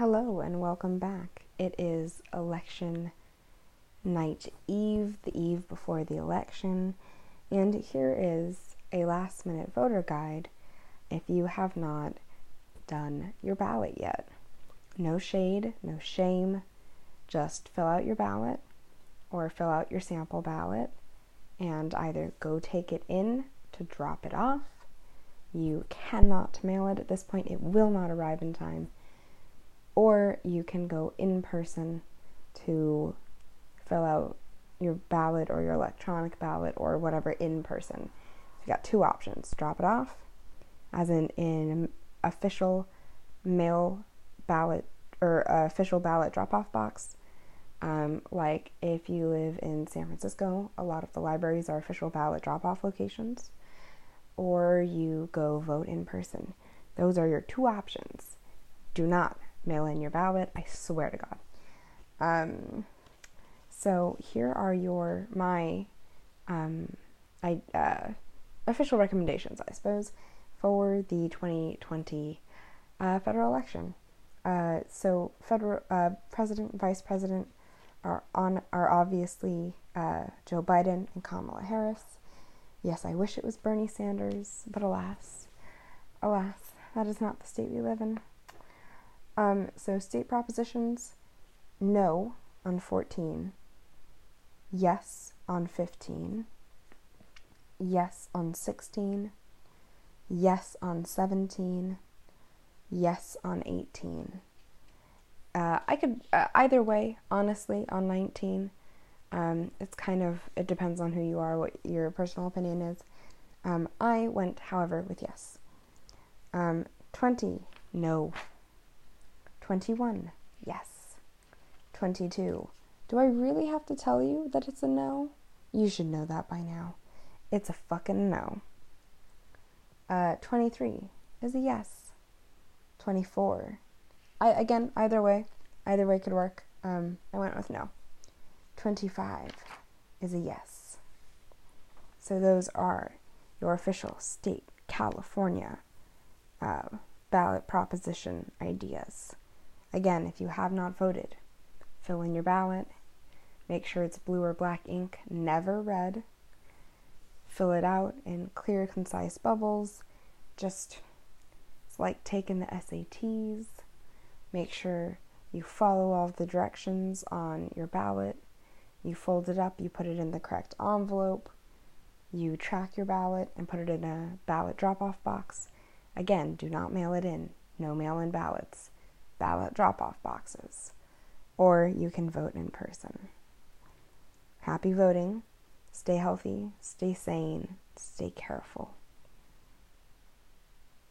Hello and welcome back. It is election night eve, the eve before the election, and here is a last minute voter guide if you have not done your ballot yet. No shade, no shame, just fill out your ballot or fill out your sample ballot and either go take it in to drop it off. You cannot mail it at this point, it will not arrive in time or you can go in person to fill out your ballot or your electronic ballot or whatever in person. So you got two options drop it off, as in in official mail ballot or uh, official ballot drop off box. Um, like if you live in San Francisco, a lot of the libraries are official ballot drop off locations, or you go vote in person. Those are your two options. Do not mail in your ballot. I swear to God. Um, so here are your my um, I, uh, official recommendations, I suppose, for the 2020 uh, federal election. Uh, so federal uh, president, vice president are on are obviously uh, Joe Biden and Kamala Harris. Yes, I wish it was Bernie Sanders, but alas, alas, that is not the state we live in. Um, so state propositions no on 14, yes on 15, yes on 16, yes on 17, yes on 18. Uh, I could uh, either way, honestly, on 19. Um, it's kind of, it depends on who you are, what your personal opinion is. Um, I went, however, with yes. Um, 20, no. 21. Yes. 22. Do I really have to tell you that it's a no? You should know that by now. It's a fucking no. Uh, 23 is a yes. 24. I again, either way, either way could work. Um, I went with no. 25 is a yes. So those are your official state California uh, ballot proposition ideas. Again, if you have not voted, fill in your ballot. Make sure it's blue or black ink, never red. Fill it out in clear, concise bubbles. Just, it's like taking the SATs. Make sure you follow all the directions on your ballot. You fold it up, you put it in the correct envelope. You track your ballot and put it in a ballot drop off box. Again, do not mail it in. No mail in ballots ballot drop off boxes, or you can vote in person. Happy voting. Stay healthy, stay sane, stay careful.